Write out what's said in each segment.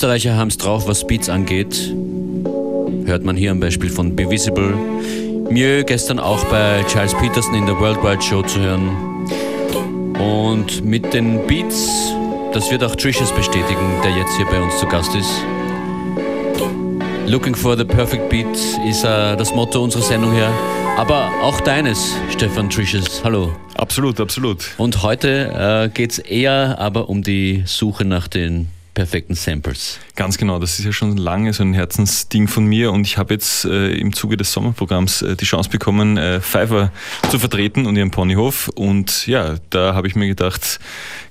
Österreicher haben es drauf, was Beats angeht. Hört man hier am Beispiel von Bevisible. Mir gestern auch bei Charles Peterson in der Worldwide Show zu hören. Und mit den Beats, das wird auch Trishas bestätigen, der jetzt hier bei uns zu Gast ist. Looking for the perfect beat ist uh, das Motto unserer Sendung hier. Aber auch deines, Stefan Trishas. Hallo. Absolut, absolut. Und heute äh, geht es eher aber um die Suche nach den perfekten Samples. Ganz genau, das ist ja schon lange so ein Herzensding von mir und ich habe jetzt äh, im Zuge des Sommerprogramms äh, die Chance bekommen, äh, Pfeiffer zu vertreten und ihren Ponyhof und ja, da habe ich mir gedacht,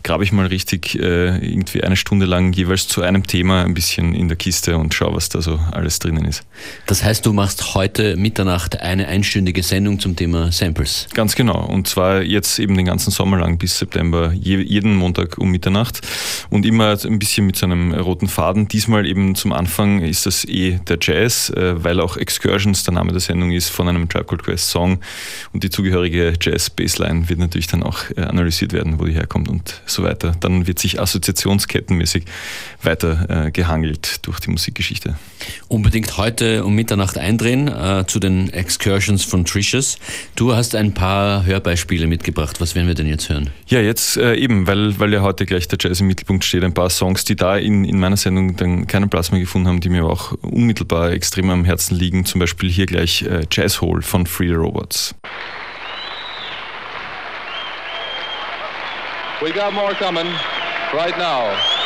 grabe ich mal richtig äh, irgendwie eine Stunde lang jeweils zu einem Thema ein bisschen in der Kiste und schaue, was da so alles drinnen ist. Das heißt, du machst heute Mitternacht eine einstündige Sendung zum Thema Samples. Ganz genau. Und zwar jetzt eben den ganzen Sommer lang bis September, je, jeden Montag um Mitternacht und immer ein bisschen mit so einem roten Faden. Diesmal eben zum Anfang ist das eh der Jazz, äh, weil auch Excursions der Name der Sendung ist von einem Tribe Called Quest Song und die zugehörige Jazz-Bassline wird natürlich dann auch äh, analysiert werden, wo die herkommt und so weiter. Dann wird sich assoziationskettenmäßig weiter äh, gehangelt durch die Musikgeschichte. Unbedingt heute um Mitternacht eindrehen äh, zu den Excursions von Trishas. Du hast ein paar Hörbeispiele mitgebracht. Was werden wir denn jetzt hören? Ja, jetzt äh, eben, weil, weil ja heute gleich der Jazz im Mittelpunkt steht, ein paar Songs, die da in, in meiner Sendung dann keinen Platz mehr gefunden haben, die mir auch unmittelbar extrem am Herzen liegen. Zum Beispiel hier gleich äh, Jazz Hole von Free Robots. We got more coming right now.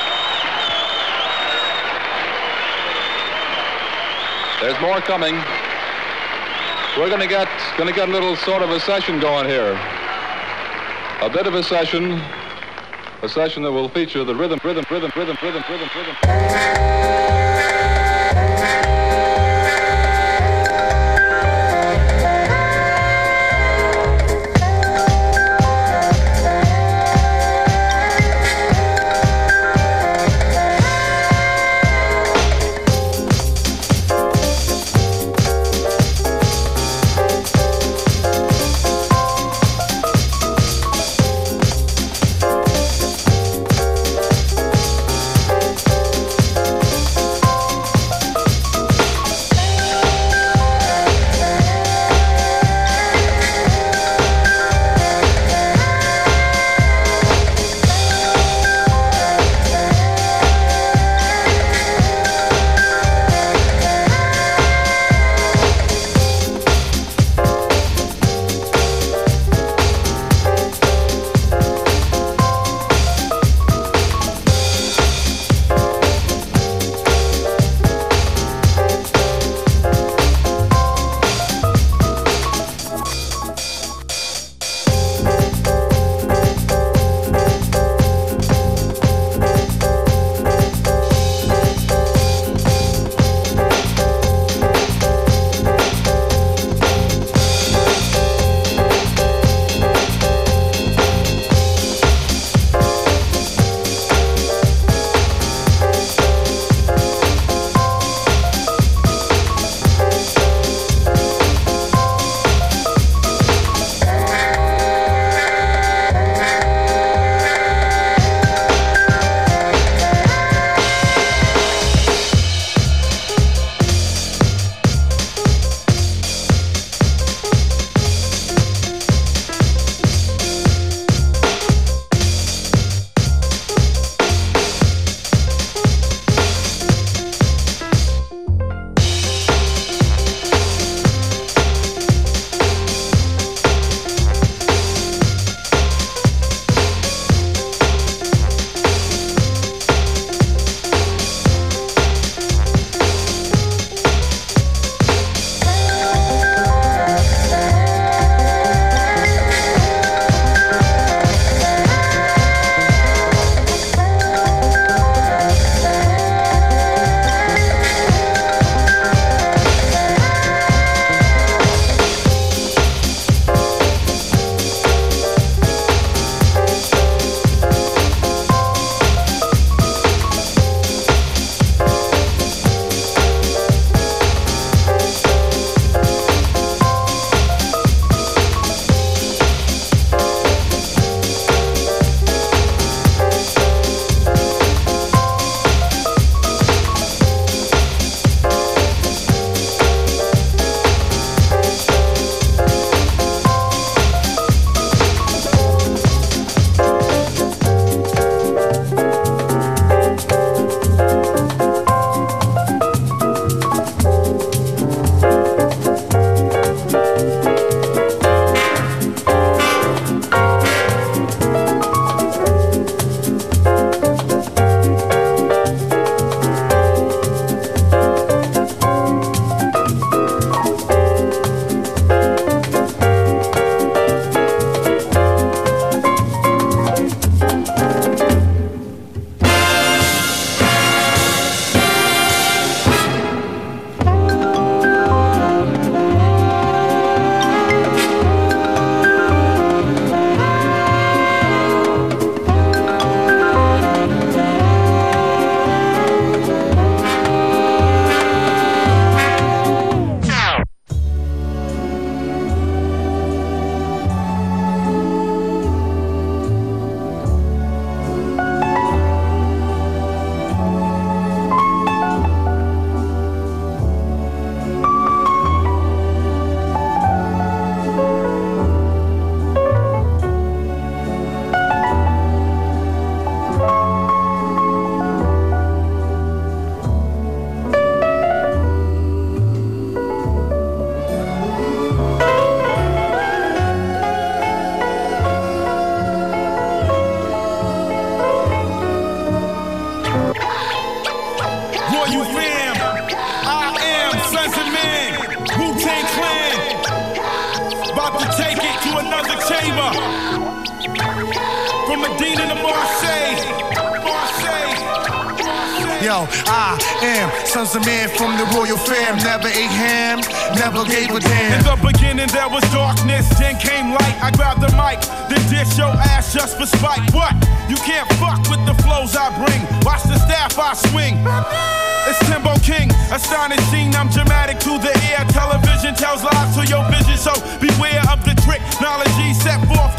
There's more coming. We're gonna get gonna get a little sort of a session going here. A bit of a session. A session that will feature the rhythm, rhythm, rhythm, rhythm, rhythm, rhythm, rhythm.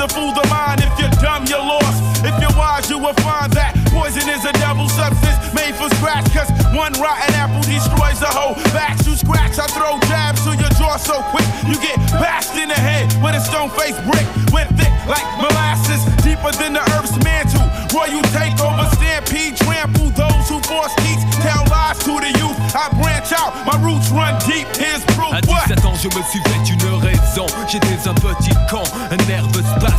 To fool the mind. If you're dumb, you're lost. If you're wise, you will find that poison is a double substance made for scratch. Cause one rotten apple destroys the whole batch. You scratch, I throw jabs to your jaw so quick. You get bashed in the head with a stone faced brick. Went thick like molasses, deeper than the earth's mantle. Roy, you take over, stampede, trample those who force teach. Tell lies to the youth. I branch out, my roots run deep. Here's proof. À 17 ans, je me suis fait une raison. J'étais un petit con,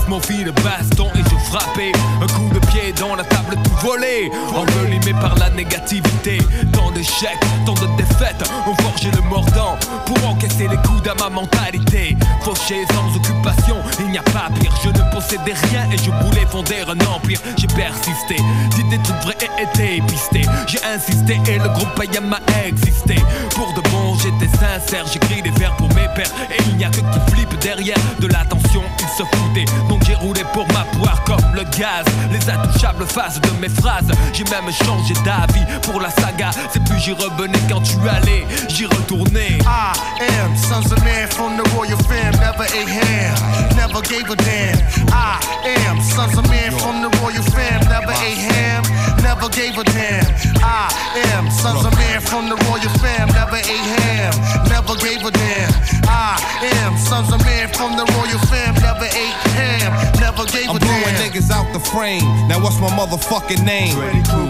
mon fil de baston et je frappais. Un coup de pied dans la table tout volé, envelimé par la négativité. Tant d'échecs, tant de défaites, ont forgé le mordant pour encaisser les coups à ma mentalité. Fauché sans occupation, il n'y a pas pire. Je ne possédais rien et je voulais fonder un empire. J'ai persisté, d'idées toutes vraies et été pisté. J'ai insisté et le groupe païen m'a existé. Pour de bon, j'étais sincère, j'écris des vers pour mes pères. Et il n'y a que qui flippe derrière de l'attention, ils se foutaient. Roulé pour ma poire comme le gaz. Les intouchables faces de mes phrases. J'ai même changé d'avis pour la saga. C'est plus j'y revenais quand tu allais, j'y retournais. I am sons of man from the royal fam. Never ate ham, never gave a damn. I am sons of man from the royal fam. Never ate ham, never gave a damn. I am sons of man from the royal fam. Never ate ham, never gave a damn. I am sons of man from the royal fam. Never ate ham, never gave I'm blowing niggas out the frame. Now what's my motherfucking name?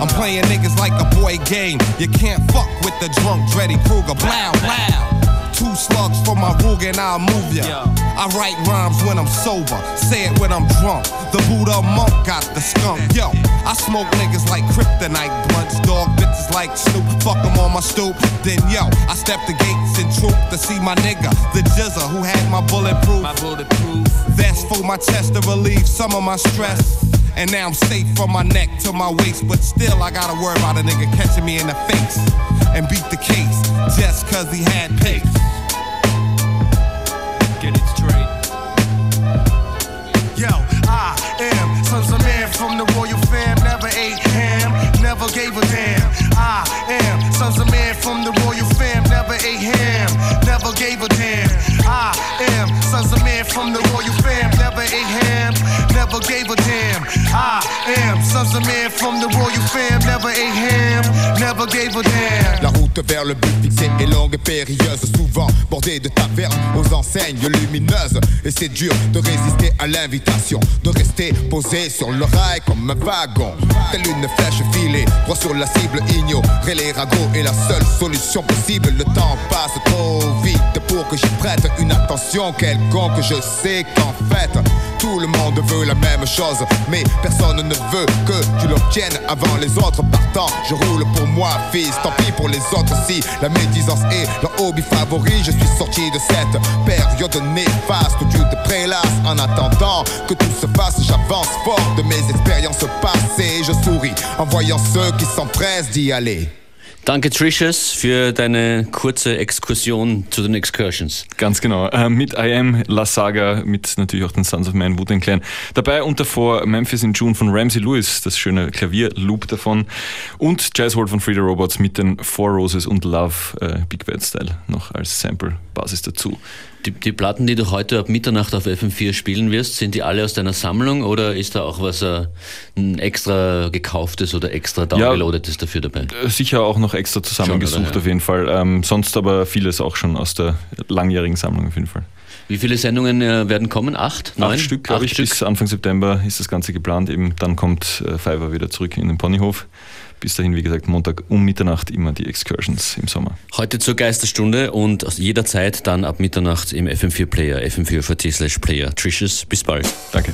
I'm playing niggas like a boy game. You can't fuck with the drunk Dreddy Kruger. Blow, blow. Two slugs for my rug and I'll move ya. I write rhymes when I'm sober, say it when I'm drunk. The Buddha monk got the skunk. Yo, I smoke niggas like kryptonite blunts, dog bitches like Snoop. Fuck 'em on my stoop. Then yo, I step the gates in troop to see my nigga, the Jizza who had my bulletproof. My bulletproof. Vest for my chest to relieve some of my stress. And now I'm safe from my neck to my waist, but still I gotta worry about a nigga catching me in the face and beat the case just cause he had pace. Get it straight. Yo, I am sons of man from the royal fam. Never ate ham, never gave a damn. I am sons of man from the royal fam. Never ate ham, never gave a damn. I am sons of man from the royal. Never never gave a damn. I am man from the royal. Never ham, never gave a damn. La route vers le but fixé est longue et périlleuse, souvent bordée de tavernes aux enseignes lumineuses. Et c'est dur de résister à l'invitation, de rester posé sur le rail comme un wagon. Telle une flèche filée, droit sur la cible, ignorer les ragots est la seule solution possible. Le temps passe trop vite pour que j'y prête une attention quelconque. Je sais qu'en fait, tout le monde veut la même chose, mais personne ne veut que tu l'obtiennes avant les autres partant. Je roule pour moi, fils, tant pis pour les autres si la médisance est leur hobby favori. Je suis sorti de cette période néfaste où tu te prélasses en attendant que tout se fasse. J'avance fort de mes expériences passées. Je souris en voyant ceux qui s'empressent d'y aller. Danke, Tricious, für deine kurze Exkursion zu den Excursions. Ganz genau. Äh, mit I Am, La Saga, mit natürlich auch den Sons of Man, Wu-Tang Clan. Dabei und davor Memphis in June von Ramsey Lewis, das schöne Klavierloop davon. Und Jazz World von Frida Robots mit den Four Roses und Love, äh, Big Bad Style, noch als Sample-Basis dazu. Die, die Platten, die du heute ab Mitternacht auf FM4 spielen wirst, sind die alle aus deiner Sammlung oder ist da auch was äh, ein extra gekauftes oder extra downgeloadetes dafür dabei? Äh, Sicher auch noch extra zusammengesucht Schon, oder? Ja. auf jeden Fall. Ähm, sonst aber vieles auch schon aus der langjährigen Sammlung auf jeden Fall. Wie viele Sendungen äh, werden kommen? Acht? Neun? Acht Stück, glaube ich, bis Anfang September ist das Ganze geplant. Eben dann kommt äh, Fiverr wieder zurück in den Ponyhof. Bis dahin, wie gesagt, Montag um Mitternacht immer die Excursions im Sommer. Heute zur Geisterstunde und jederzeit dann ab Mitternacht im FM4 Player, fm4.at slash player. Tricious, bis bald. Danke.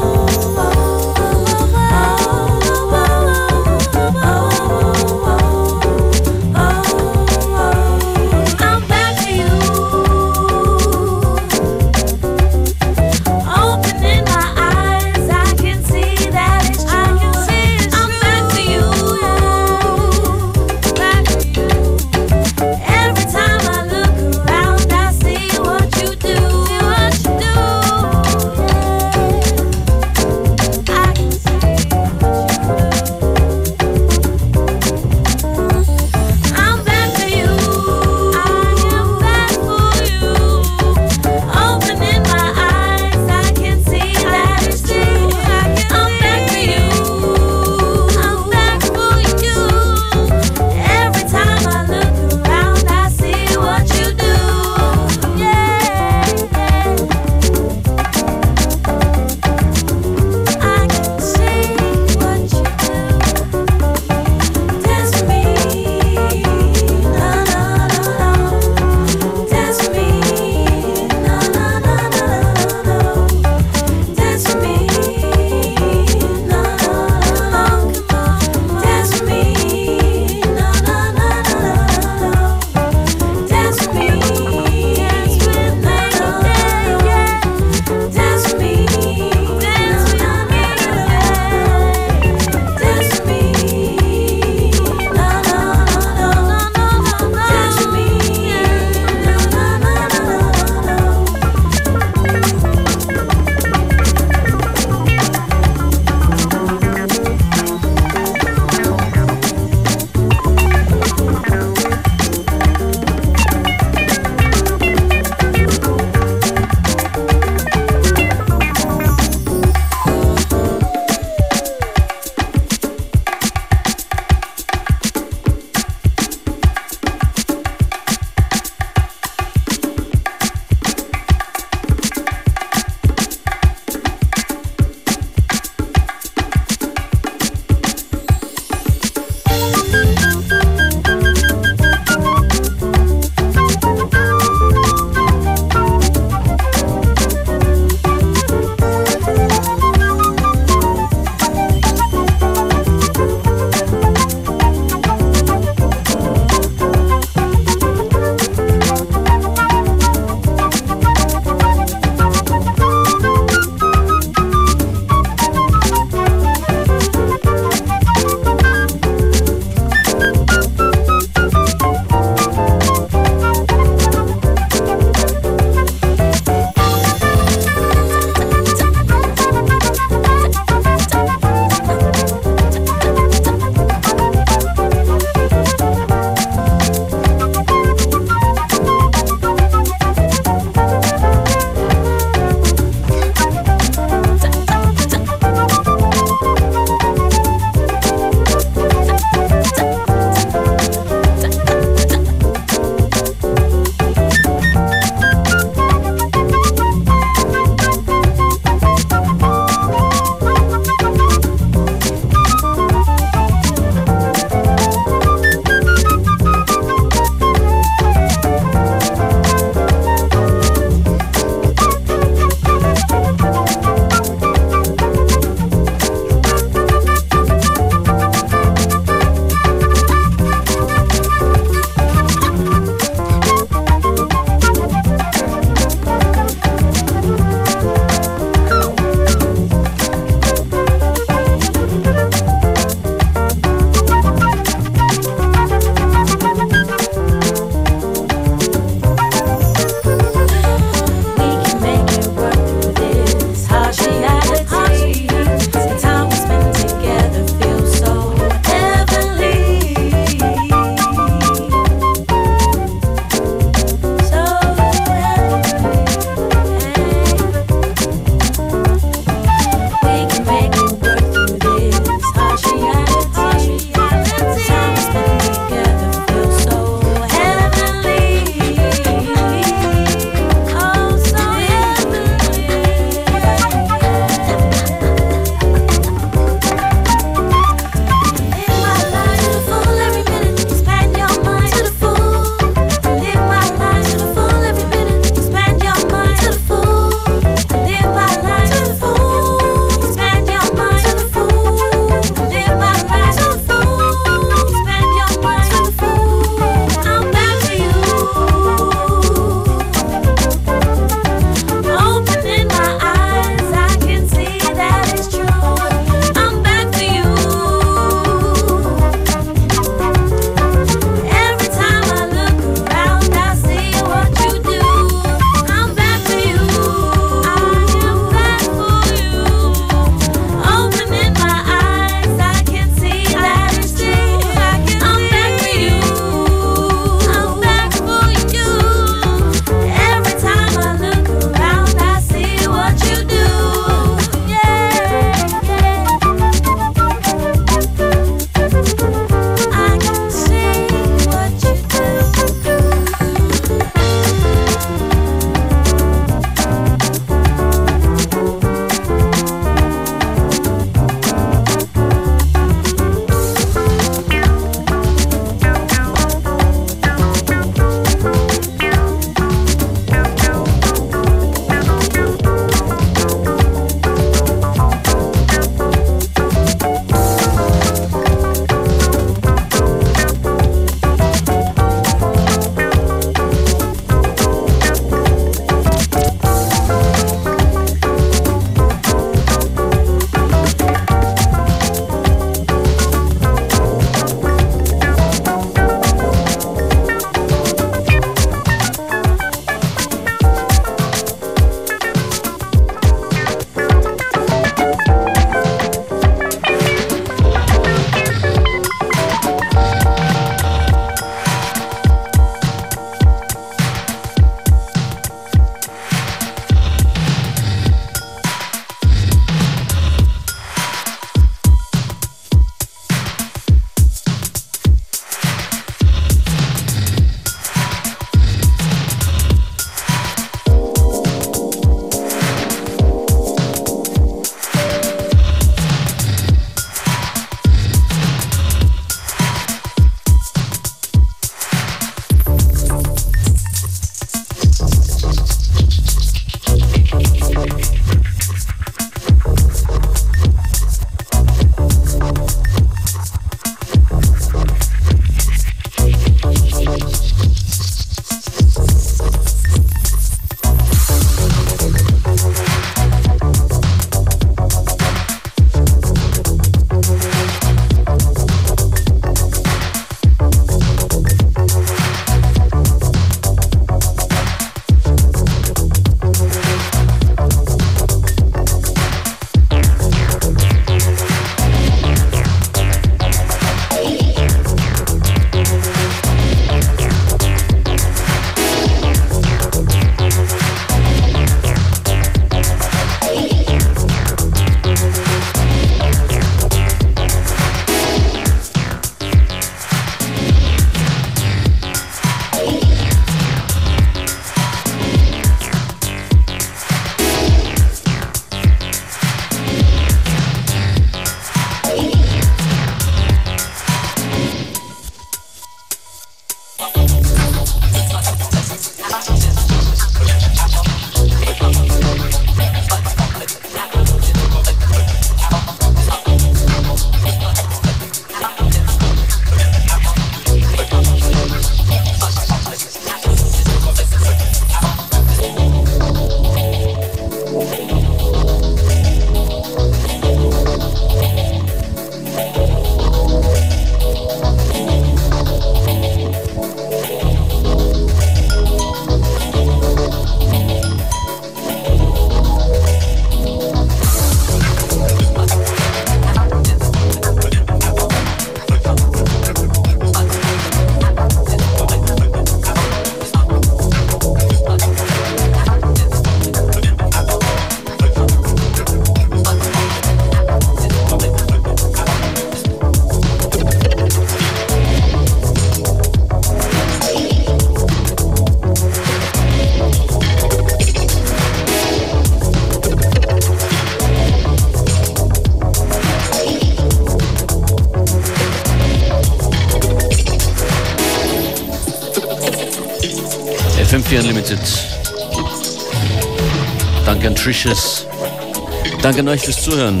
Danke an euch fürs Zuhören.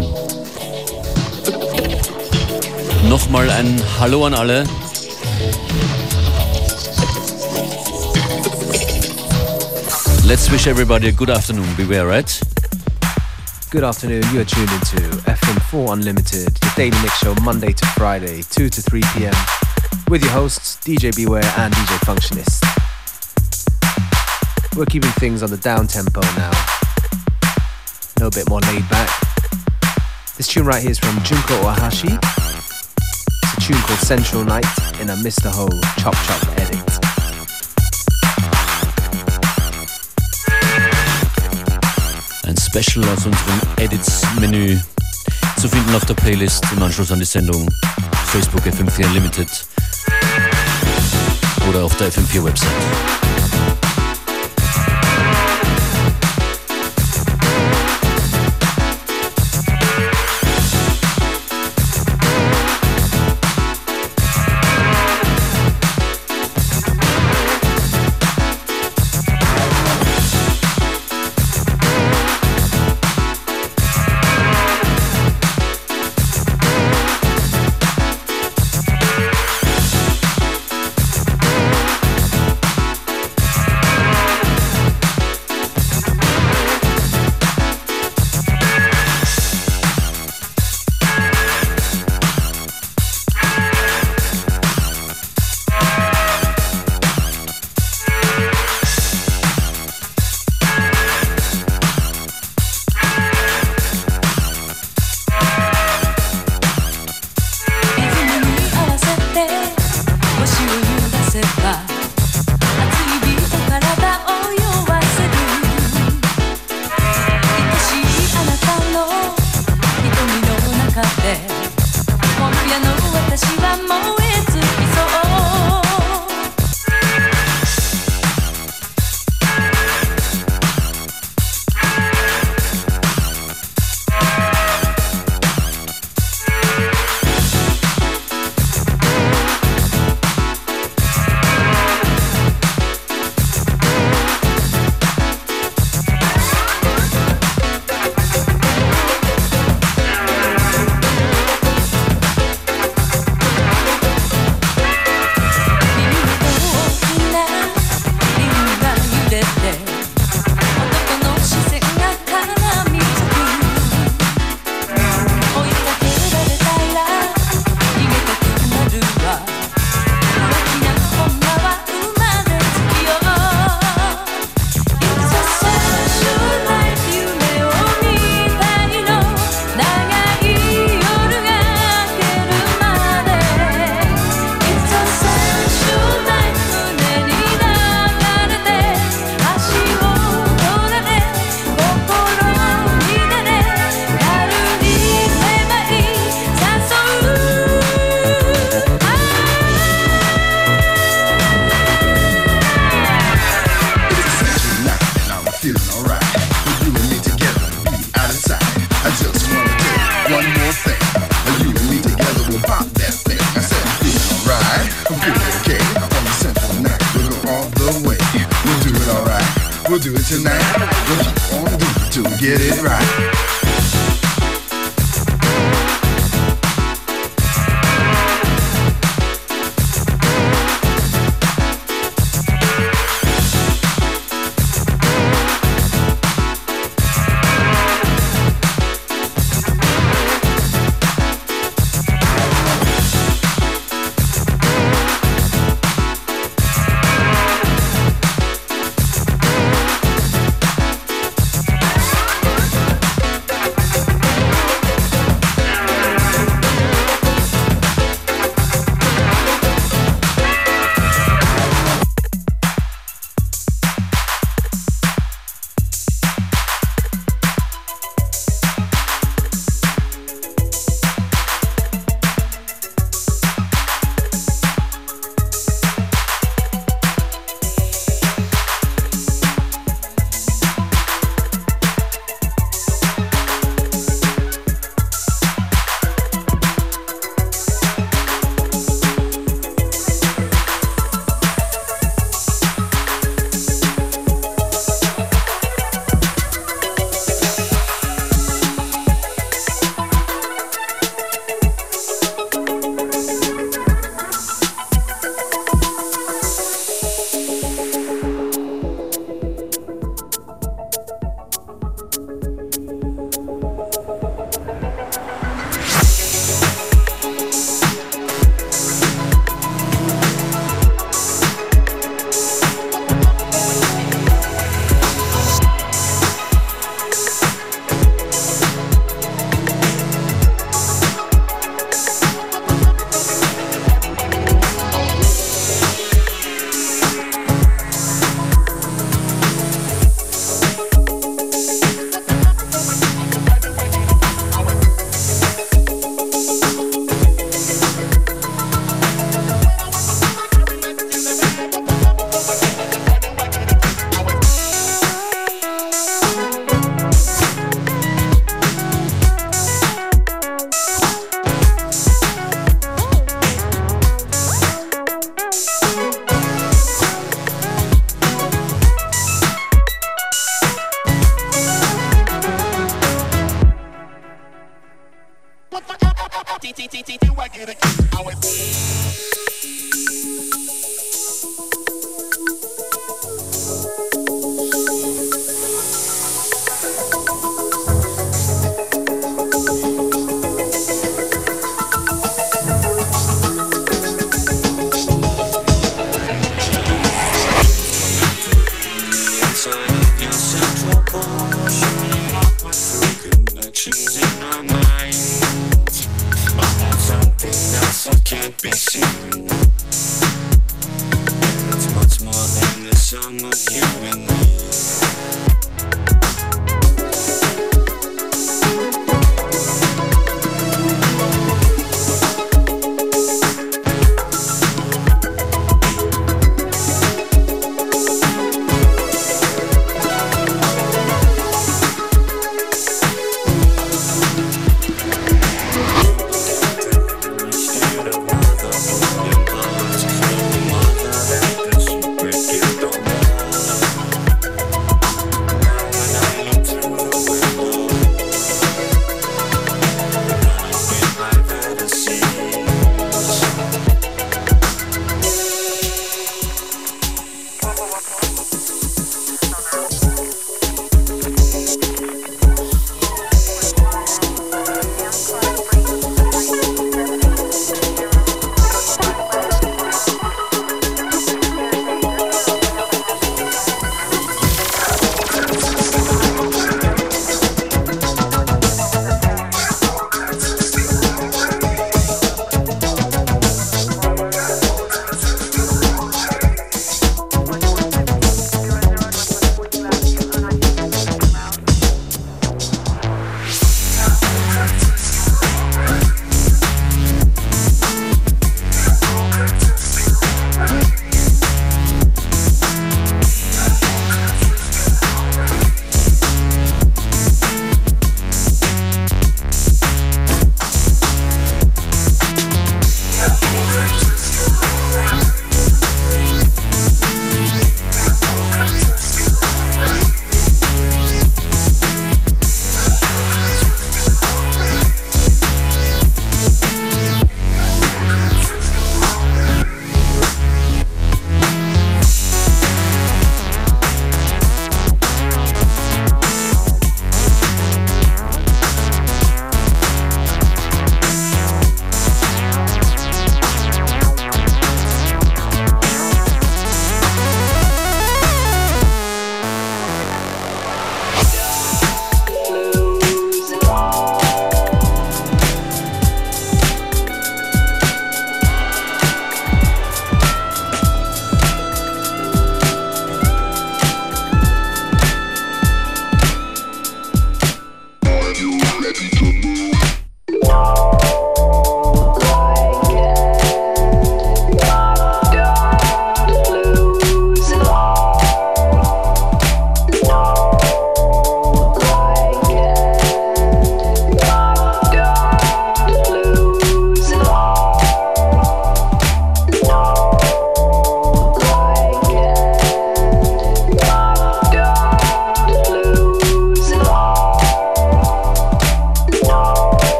Nochmal ein Hallo an alle. Let's wish everybody a good afternoon. Beware, right? Good afternoon. You are tuned into FM4 Unlimited, your daily mix show Monday to Friday, 2 to 3 p.m. with your hosts DJ Beware and DJ Functionist. We're keeping things on the down tempo now. No bit more laid back. This tune right here is from Junko Ohashi. It's a tune called Central Night in a Mr. Ho Chop Chop edit. Ein Special aus unserem Edits-Menü zu finden auf der Playlist im Anschluss an die Sendung Facebook FM4 Unlimited oder auf der FM4 forever. We'll do it tonight. What you gonna do to get it right?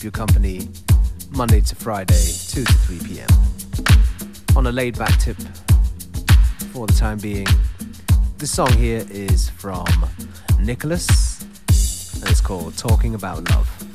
Keep you company Monday to Friday, 2 to 3 p.m. On a laid back tip for the time being, this song here is from Nicholas, and it's called Talking About Love.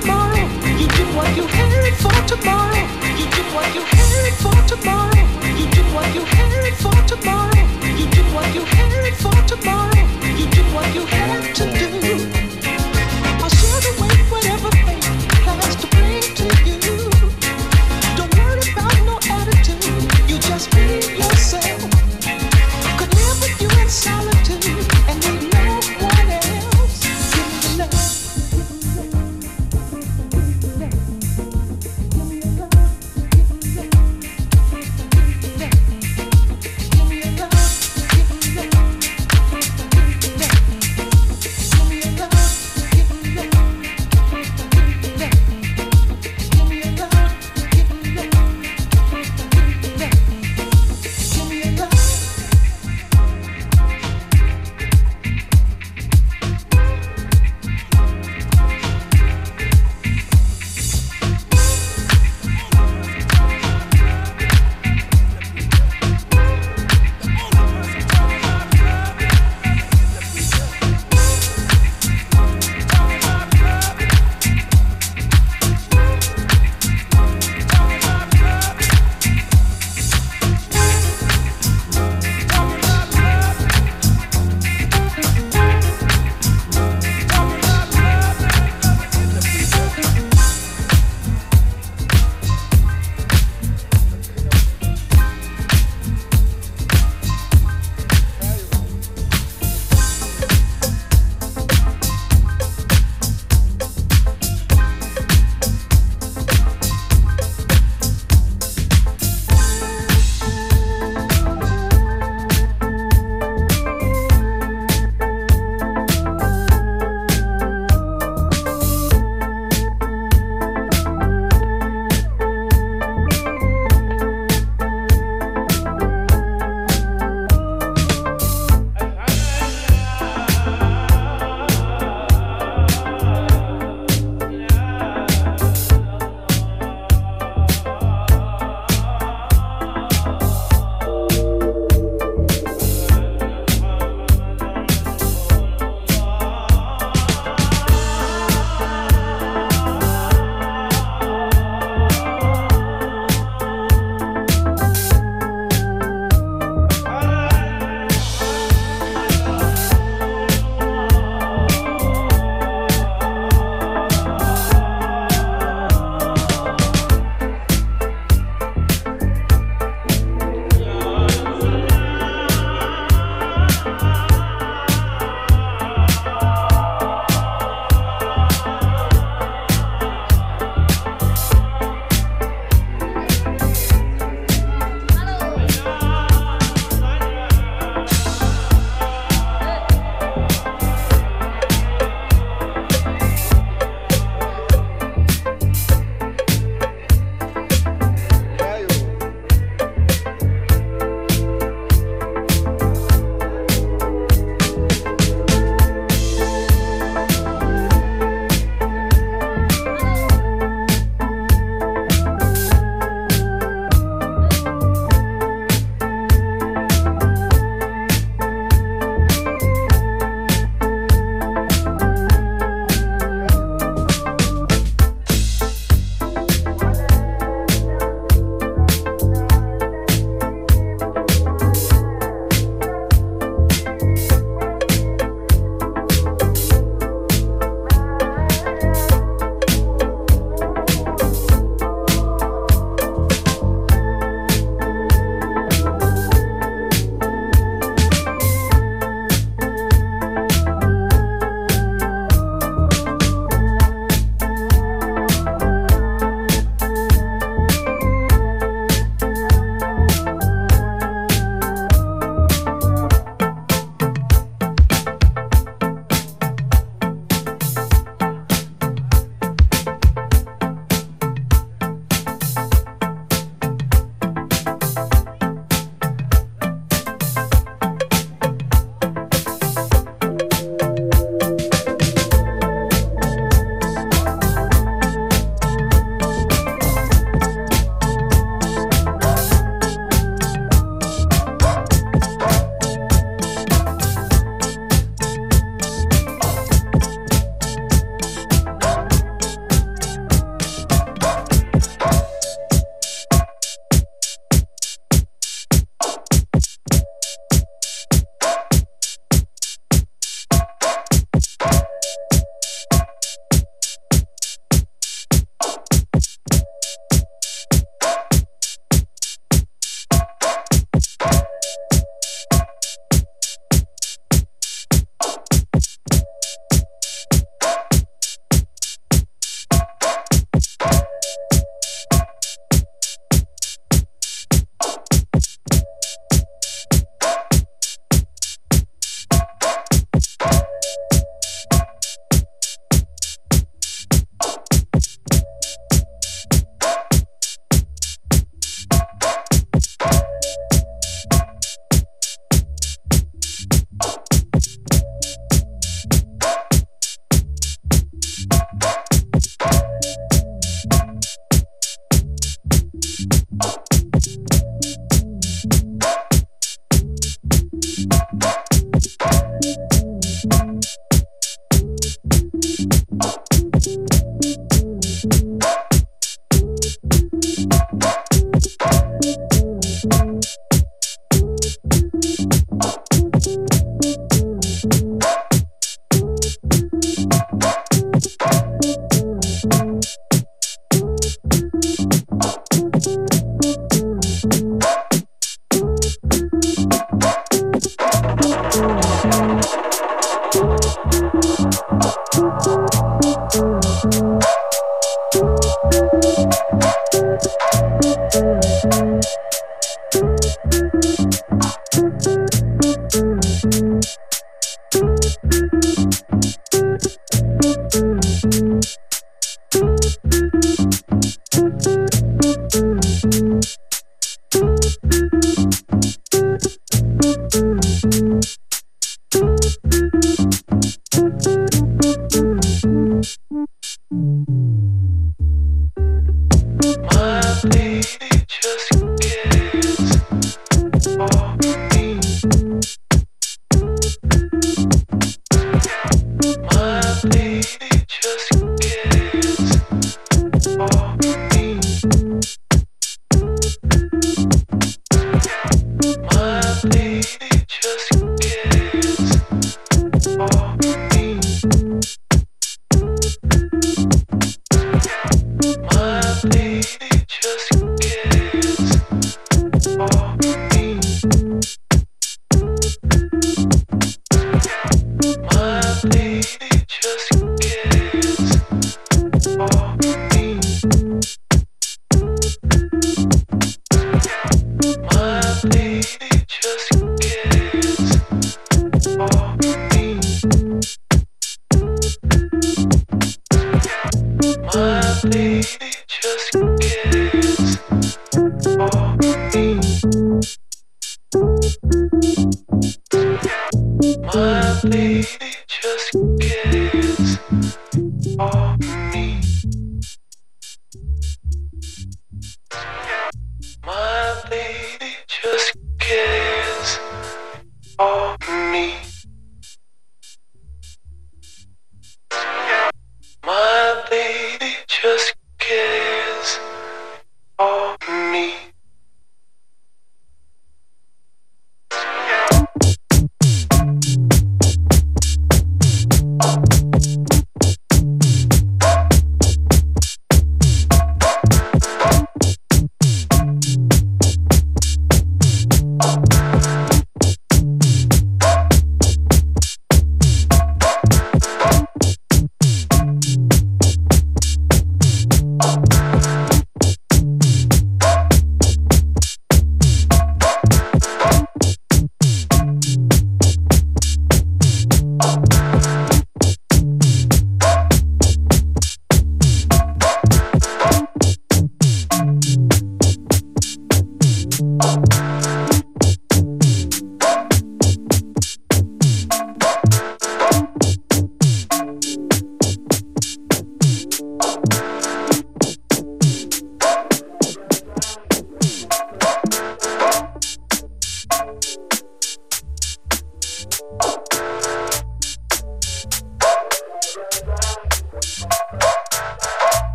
tomorrow. You do what you hear it for tomorrow. You do what you hear it for tomorrow.